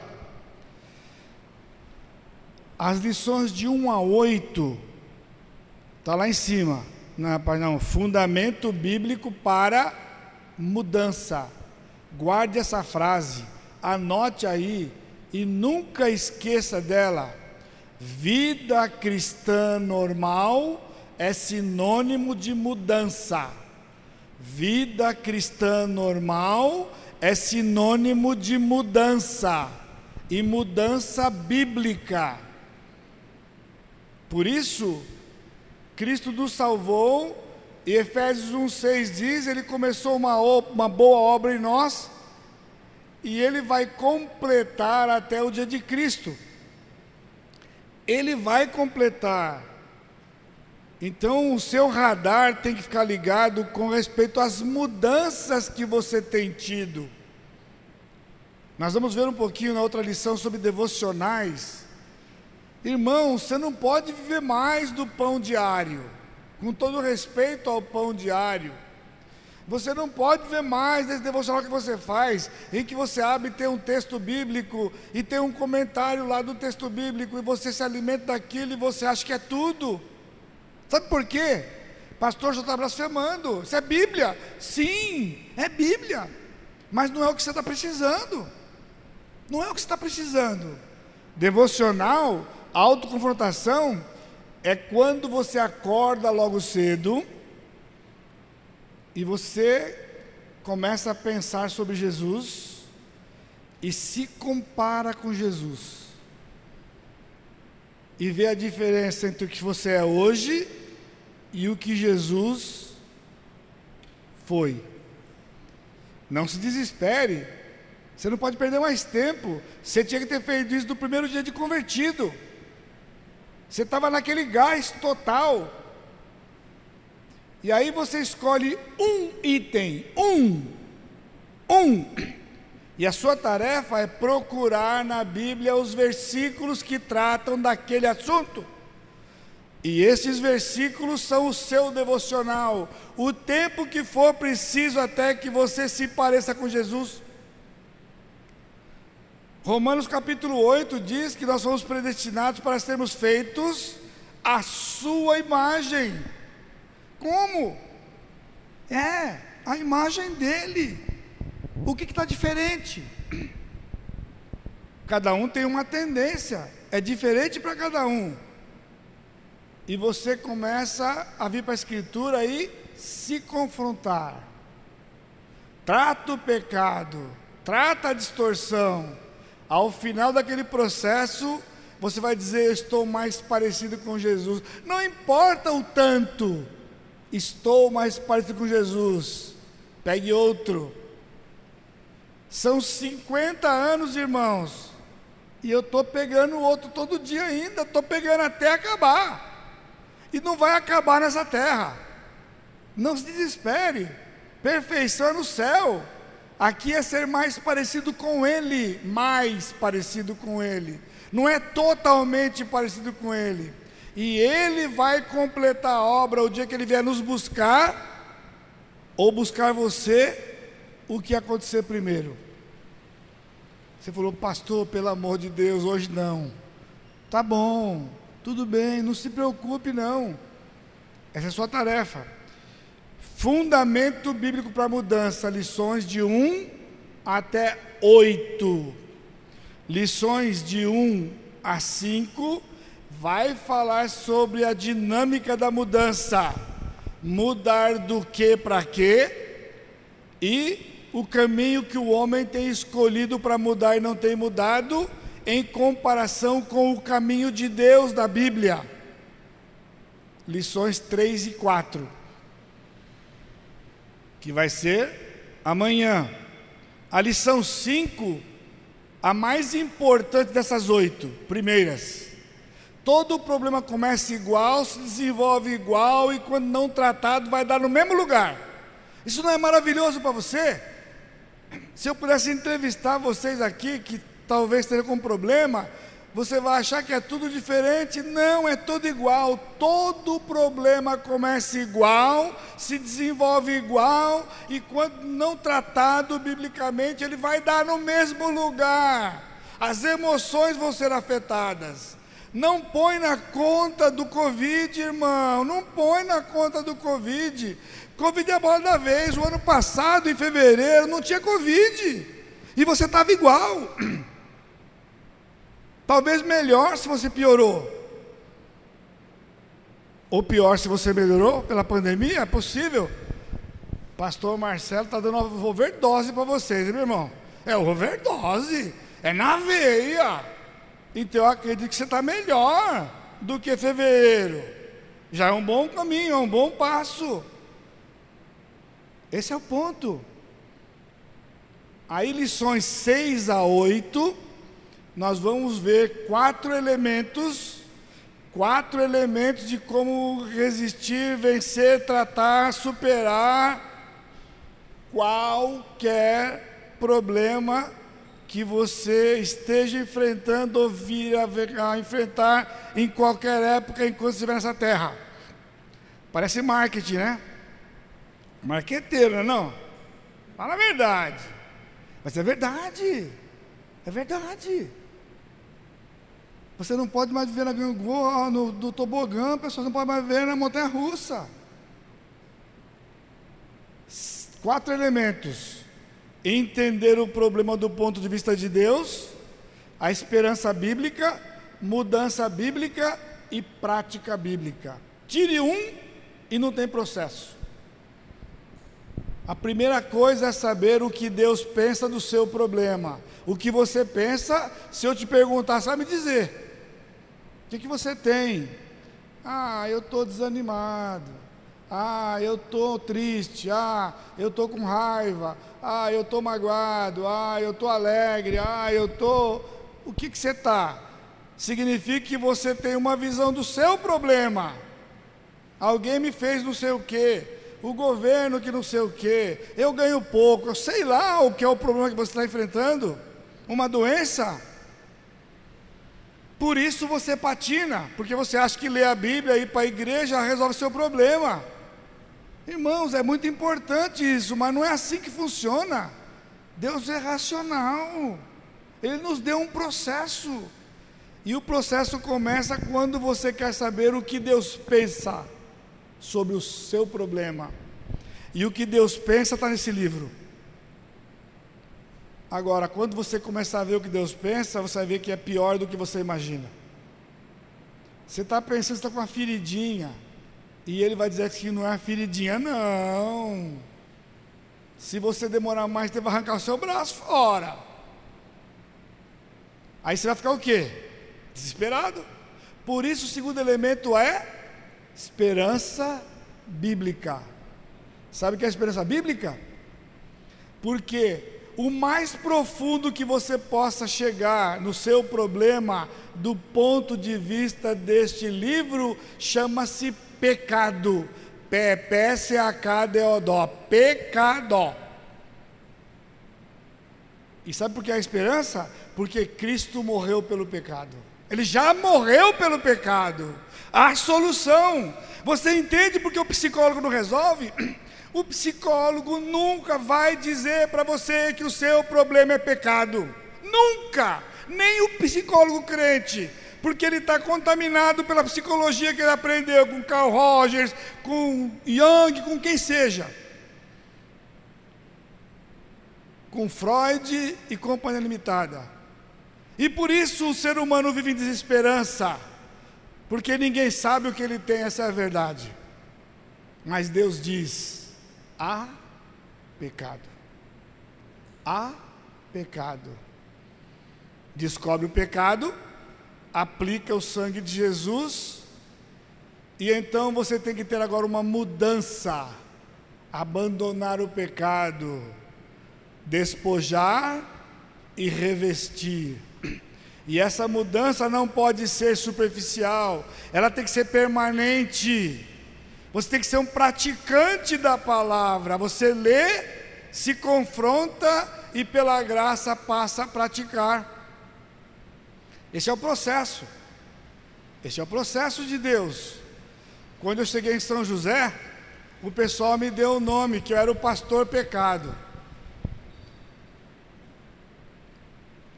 As lições de 1 a 8 está lá em cima, na não, fundamento bíblico para mudança. Guarde essa frase, anote aí e nunca esqueça dela. Vida cristã normal é sinônimo de mudança. Vida cristã normal é sinônimo de mudança e mudança bíblica. Por isso, Cristo nos salvou, e Efésios 1,6 diz: Ele começou uma, uma boa obra em nós, e Ele vai completar até o dia de Cristo ele vai completar. Então, o seu radar tem que ficar ligado com respeito às mudanças que você tem tido. Nós vamos ver um pouquinho na outra lição sobre devocionais. Irmão, você não pode viver mais do pão diário, com todo respeito ao pão diário. Você não pode ver mais desse devocional que você faz, em que você abre e tem um texto bíblico e tem um comentário lá do texto bíblico e você se alimenta daquilo e você acha que é tudo. Sabe por quê? Pastor já está blasfemando. Isso é Bíblia? Sim, é Bíblia. Mas não é o que você está precisando. Não é o que você está precisando. Devocional, autoconfrontação, é quando você acorda logo cedo e você começa a pensar sobre Jesus e se compara com Jesus. E vê a diferença entre o que você é hoje e o que Jesus foi. Não se desespere. Você não pode perder mais tempo. Você tinha que ter feito isso no primeiro dia de convertido. Você estava naquele gás total. E aí você escolhe um item, um, um. E a sua tarefa é procurar na Bíblia os versículos que tratam daquele assunto. E esses versículos são o seu devocional, o tempo que for preciso até que você se pareça com Jesus. Romanos capítulo 8 diz que nós somos predestinados para sermos feitos à sua imagem. Como? É, a imagem dele. O que está diferente? Cada um tem uma tendência, é diferente para cada um. E você começa a vir para a Escritura e se confrontar. Trata o pecado, trata a distorção. Ao final daquele processo, você vai dizer: Estou mais parecido com Jesus. Não importa o tanto, Estou mais parecido com Jesus. Pegue outro. São 50 anos, irmãos. E eu estou pegando outro todo dia ainda, estou pegando até acabar. E não vai acabar nessa terra. Não se desespere. Perfeição é no céu. Aqui é ser mais parecido com Ele, mais parecido com Ele. Não é totalmente parecido com Ele. E Ele vai completar a obra o dia que Ele vier nos buscar, ou buscar você, o que acontecer primeiro. Você falou, pastor, pelo amor de Deus, hoje não. Tá bom, tudo bem, não se preocupe não. Essa é a sua tarefa. Fundamento bíblico para mudança, lições de 1 até 8. Lições de 1 a 5 vai falar sobre a dinâmica da mudança. Mudar do que para quê? E o caminho que o homem tem escolhido para mudar e não tem mudado, em comparação com o caminho de Deus da Bíblia. Lições 3 e 4, que vai ser amanhã. A lição 5, a mais importante dessas oito primeiras. Todo problema começa igual, se desenvolve igual e quando não tratado vai dar no mesmo lugar. Isso não é maravilhoso para você? Se eu pudesse entrevistar vocês aqui, que talvez estejam com problema, você vai achar que é tudo diferente. Não, é tudo igual. Todo problema começa igual, se desenvolve igual, e quando não tratado biblicamente, ele vai dar no mesmo lugar. As emoções vão ser afetadas. Não põe na conta do Covid, irmão. Não põe na conta do Covid. Covid é a bola da vez. O ano passado, em fevereiro, não tinha Covid. E você estava igual. *clears throat* Talvez melhor se você piorou. Ou pior se você melhorou pela pandemia, é possível. Pastor Marcelo está dando uma overdose para vocês, meu irmão. É overdose. É na veia. Então eu acredito que você está melhor do que fevereiro. Já é um bom caminho, é um bom passo. Esse é o ponto. Aí, lições 6 a 8, nós vamos ver quatro elementos, quatro elementos de como resistir, vencer, tratar, superar qualquer problema que você esteja enfrentando ou vir a, enfrentar em qualquer época enquanto estiver nessa terra. Parece marketing, né? Marqueteiro, não é não? Fala a verdade. Mas é verdade. É verdade. Você não pode mais viver na gangorra, no, no tobogã, pessoas não podem mais viver na montanha russa. Quatro elementos. Entender o problema do ponto de vista de Deus, a esperança bíblica, mudança bíblica e prática bíblica. Tire um e não tem processo. A primeira coisa é saber o que Deus pensa do seu problema. O que você pensa, se eu te perguntar, sabe me dizer. O que, que você tem? Ah, eu estou desanimado. Ah, eu estou triste. Ah, eu estou com raiva. Ah, eu estou magoado. Ah, eu estou alegre. Ah, eu estou. O que, que você está? Significa que você tem uma visão do seu problema. Alguém me fez não sei o quê o governo que não sei o quê, eu ganho pouco, eu sei lá o que é o problema que você está enfrentando, uma doença. Por isso você patina, porque você acha que ler a Bíblia e ir para a igreja resolve seu problema. Irmãos, é muito importante isso, mas não é assim que funciona. Deus é racional. Ele nos deu um processo. E o processo começa quando você quer saber o que Deus pensa sobre o seu problema. E o que Deus pensa está nesse livro. Agora, quando você começar a ver o que Deus pensa, você vai ver que é pior do que você imagina. Você está pensando, está com uma feridinha. E ele vai dizer que não é uma feridinha, não. Se você demorar mais, você vai arrancar o seu braço fora. Aí você vai ficar o quê? Desesperado. Por isso o segundo elemento é Esperança bíblica. Sabe o que é esperança bíblica? Porque o mais profundo que você possa chegar no seu problema, do ponto de vista deste livro, chama-se pecado. P-P-S-A-K-D-O-D-O. Pecado. E sabe por que a esperança? Porque Cristo morreu pelo pecado. Ele já morreu pelo pecado. Há solução. Você entende porque o psicólogo não resolve? *clears throat* O psicólogo nunca vai dizer para você que o seu problema é pecado. Nunca! Nem o psicólogo crente. Porque ele está contaminado pela psicologia que ele aprendeu com Carl Rogers, com Jung, com quem seja. Com Freud e Companhia Limitada. E por isso o ser humano vive em desesperança. Porque ninguém sabe o que ele tem, essa é a verdade. Mas Deus diz: há pecado. Há pecado. Descobre o pecado, aplica o sangue de Jesus, e então você tem que ter agora uma mudança. Abandonar o pecado, despojar e revestir. E essa mudança não pode ser superficial, ela tem que ser permanente. Você tem que ser um praticante da palavra. Você lê, se confronta e pela graça passa a praticar. Esse é o processo. Esse é o processo de Deus. Quando eu cheguei em São José, o pessoal me deu o nome, que eu era o pastor pecado.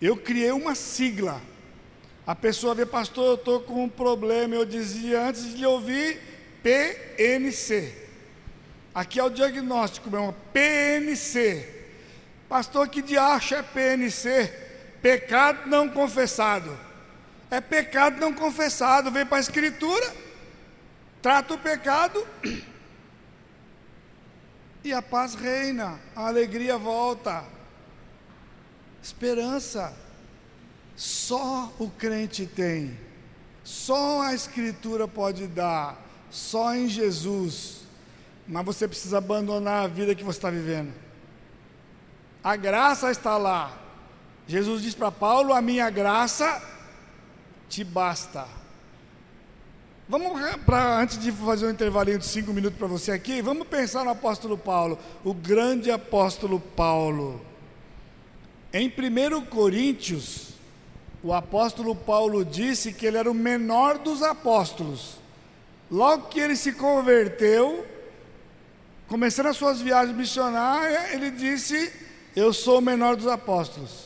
Eu criei uma sigla. A pessoa vê, pastor, eu estou com um problema. Eu dizia antes de ouvir, PNC. Aqui é o diagnóstico, meu irmão. PNC. Pastor, que diacho é PNC? Pecado não confessado. É pecado não confessado. Vem para a Escritura, trata o pecado e a paz reina, a alegria volta. Esperança. Só o crente tem. Só a Escritura pode dar só em Jesus, mas você precisa abandonar a vida que você está vivendo. A graça está lá. Jesus diz para Paulo: A minha graça te basta. Vamos para antes de fazer um intervalinho de cinco minutos para você aqui, vamos pensar no apóstolo Paulo, o grande apóstolo Paulo. Em 1 Coríntios, o apóstolo Paulo disse que ele era o menor dos apóstolos. Logo que ele se converteu, começando as suas viagens missionárias, ele disse: Eu sou o menor dos apóstolos.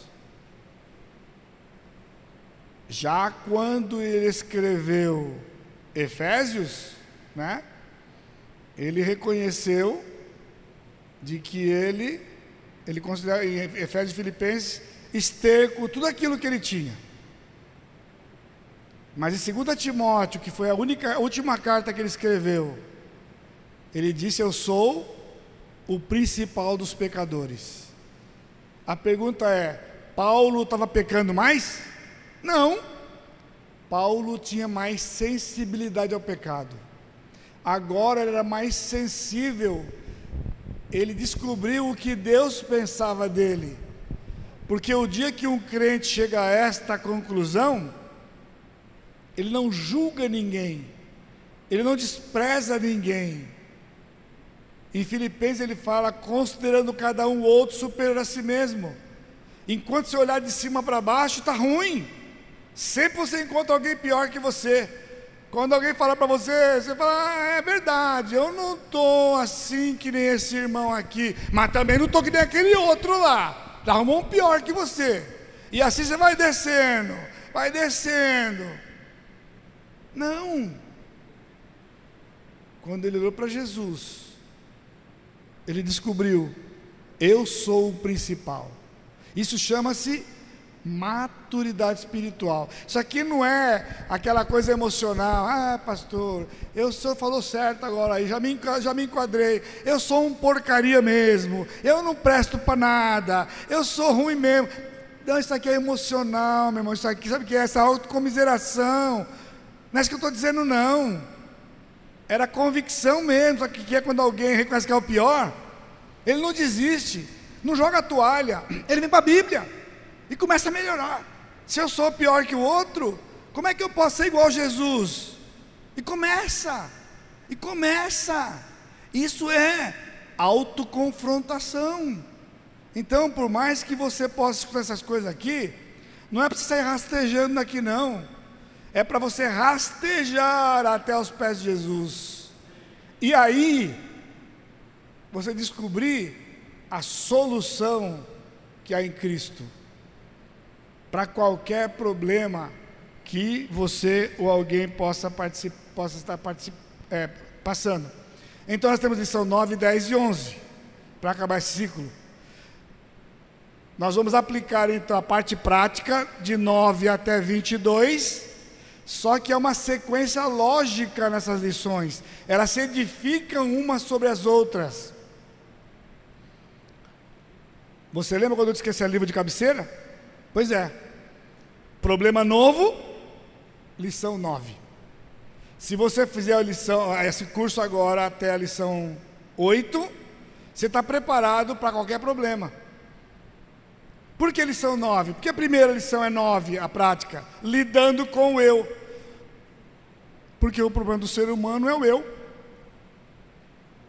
Já quando ele escreveu Efésios, né, ele reconheceu de que ele, ele considera em Efésios e Filipenses, esterco tudo aquilo que ele tinha. Mas em 2 Timóteo, que foi a única, a última carta que ele escreveu, ele disse: Eu sou o principal dos pecadores. A pergunta é: Paulo estava pecando mais? Não. Paulo tinha mais sensibilidade ao pecado. Agora ele era mais sensível. Ele descobriu o que Deus pensava dele. Porque o dia que um crente chega a esta conclusão, ele não julga ninguém, ele não despreza ninguém. Em Filipenses ele fala, considerando cada um outro superior a si mesmo. Enquanto você olhar de cima para baixo, está ruim. Sempre você encontra alguém pior que você. Quando alguém fala para você, você fala, ah, é verdade, eu não estou assim que nem esse irmão aqui, mas também não estou que nem aquele outro lá. Arrumou um pior que você. E assim você vai descendo, vai descendo. Não. Quando ele olhou para Jesus, ele descobriu: eu sou o principal. Isso chama-se maturidade espiritual. Isso aqui não é aquela coisa emocional. Ah, pastor, eu sou falou certo agora aí, já me, já me enquadrei. Eu sou um porcaria mesmo. Eu não presto para nada. Eu sou ruim mesmo. Não, isso aqui é emocional, meu irmão. Isso aqui, sabe o que é? Essa autocomiseração. Não é isso que eu estou dizendo, não. Era convicção mesmo. Sabe o que é quando alguém reconhece que é o pior? Ele não desiste. não joga a toalha, ele vem para a Bíblia e começa a melhorar. Se eu sou pior que o outro, como é que eu posso ser igual a Jesus? E começa, e começa. Isso é autoconfrontação. Então, por mais que você possa escutar essas coisas aqui, não é para você sair rastejando daqui, não. É para você rastejar até os pés de Jesus. E aí, você descobrir a solução que há em Cristo para qualquer problema que você ou alguém possa, possa estar é, passando. Então nós temos lição 9, 10 e 11 para acabar esse ciclo. Nós vamos aplicar então a parte prática de 9 até 22, só que é uma sequência lógica nessas lições, elas se edificam umas sobre as outras. Você lembra quando eu disse que esse é livro de cabeceira? Pois é. Problema novo, lição 9. Se você fizer a lição, esse curso agora até a lição 8, você está preparado para qualquer problema. Por que lição 9? Porque a primeira lição é 9, a prática, lidando com o eu. Porque o problema do ser humano é o eu.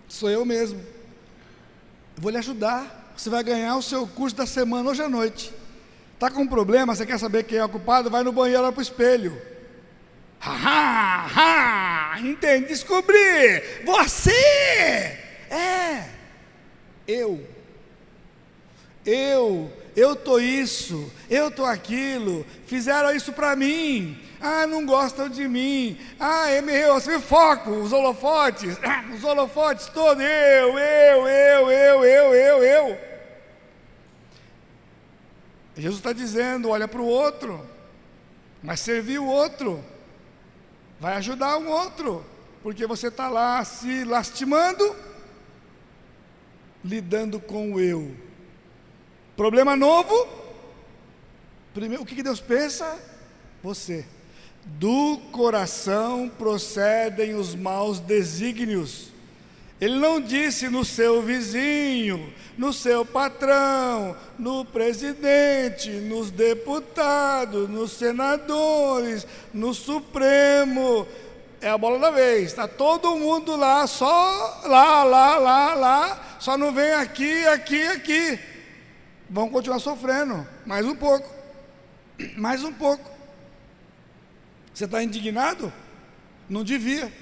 Sou eu mesmo. Vou lhe ajudar. Você vai ganhar o seu curso da semana hoje à noite. Está com um problema, você quer saber quem é o culpado? Vai no banheiro, olha para o espelho. Ha, ha, ha, entende? Descobri. Você é eu. Eu eu tô isso, eu tô aquilo, fizeram isso para mim. Ah, não gostam de mim. Ah, é meu, você foco, os holofotes, os holofotes todos, eu, eu, eu, eu, eu, eu, eu. Jesus está dizendo: olha para o outro, mas servir o outro, vai ajudar o outro, porque você está lá se lastimando, lidando com o eu. Problema novo. Primeiro, o que Deus pensa? Você. Do coração procedem os maus desígnios. Ele não disse no seu vizinho, no seu patrão, no presidente, nos deputados, nos senadores, no Supremo. É a bola da vez. Está todo mundo lá, só lá, lá, lá, lá. Só não vem aqui, aqui, aqui vão continuar sofrendo, mais um pouco, mais um pouco. Você está indignado? Não devia.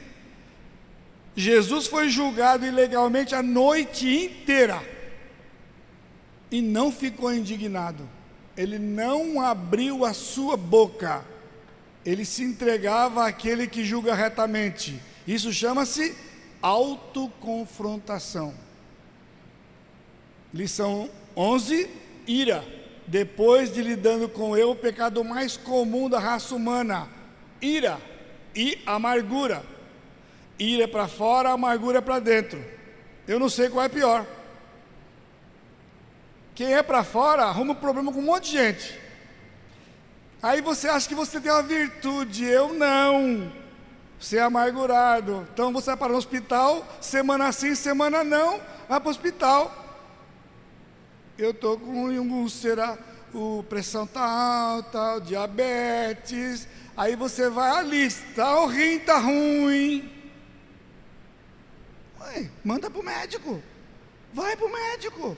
Jesus foi julgado ilegalmente a noite inteira e não ficou indignado. Ele não abriu a sua boca. Ele se entregava àquele que julga retamente. Isso chama-se autoconfrontação. Lição 11, ira. Depois de lidando com eu, o pecado mais comum da raça humana, ira e amargura. Ira é para fora, amargura é para dentro. Eu não sei qual é pior. Quem é para fora arruma um problema com um monte de gente. Aí você acha que você tem uma virtude, eu não. Você é amargurado. Então você vai para o hospital, semana sim, semana não, vai para o hospital eu estou com úlcera, o pressão está alta, diabetes. Aí você vai ali, tá, o rim está ruim. Ué, manda para o médico. Vai para o médico.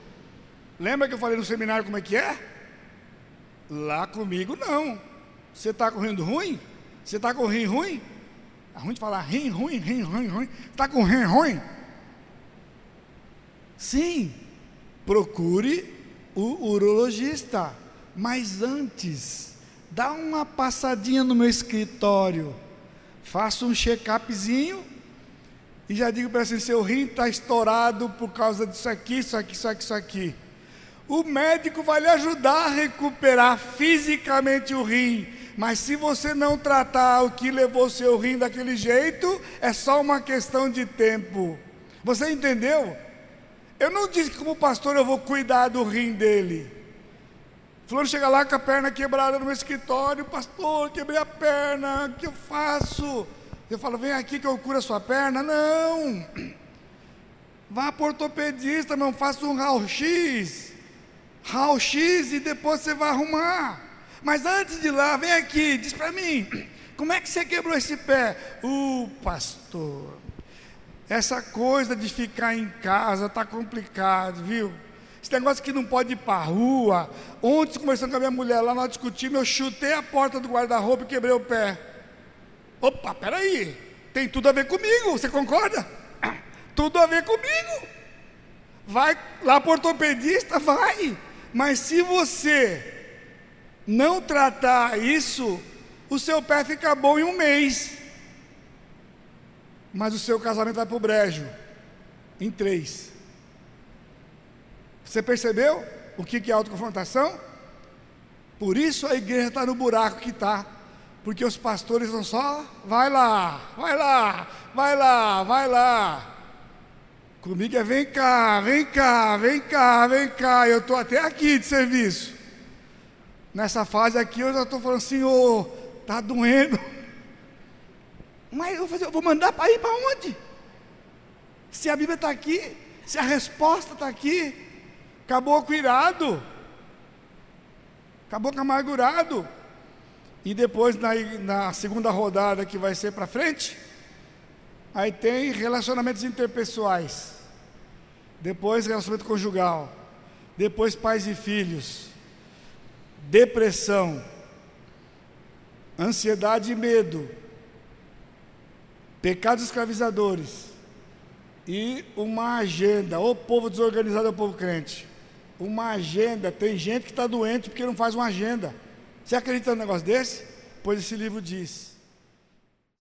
Lembra que eu falei no seminário como é que é? Lá comigo não. Você está com o rim ruim? Você está com rim ruim? É ruim de falar rim, ruim, rim, ruim, ruim. Está com rim ruim? Sim procure o urologista. Mas antes, dá uma passadinha no meu escritório, faça um check-upzinho e já digo para você: seu rim está estourado por causa disso aqui, isso aqui, isso aqui, isso aqui. O médico vai lhe ajudar a recuperar fisicamente o rim, mas se você não tratar o que levou seu rim daquele jeito, é só uma questão de tempo. Você entendeu? Eu não disse que como pastor eu vou cuidar do rim dele. Fulano chega lá com a perna quebrada no meu escritório, pastor, quebrei a perna, o que eu faço? Eu falo, vem aqui que eu curo a sua perna. Não! Vá para ortopedista, não faça um raio-x. raio-x e depois você vai arrumar. Mas antes de ir lá, vem aqui, diz para mim, *clears throat* como é que você quebrou esse pé? O uh, pastor, essa coisa de ficar em casa está complicado, viu? Esse negócio que não pode ir para a rua. Ontem, conversando com a minha mulher lá, nós discutimos, eu chutei a porta do guarda-roupa e quebrei o pé. Opa, peraí, tem tudo a ver comigo, você concorda? *clears throat* Tudo a ver comigo. Vai lá para ortopedista, vai. Mas se você não tratar isso, o seu pé fica bom em um mês. Mas o seu casamento vai para o brejo em três. Você percebeu o que é autoconfrontação? Por isso a igreja está no buraco que está. Porque os pastores não só, vai lá, vai lá, vai lá, vai lá. Comigo é vem cá, vem cá, vem cá, vem cá. Eu estou até aqui de serviço. Nessa fase aqui eu já estou falando, Senhor, está doendo. Mas eu vou, fazer, eu vou mandar para ir para onde? Se a Bíblia está aqui, se a resposta está aqui, acabou com irado, acabou com amargurado. E depois, na, na segunda rodada que vai ser para frente, aí tem relacionamentos interpessoais, depois relacionamento conjugal, depois pais e filhos, depressão, ansiedade e medo, pecados escravizadores e uma agenda. O povo desorganizado é o povo crente. Uma agenda. Tem gente que está doente porque não faz uma agenda. Você acredita num negócio desse? Pois esse livro diz.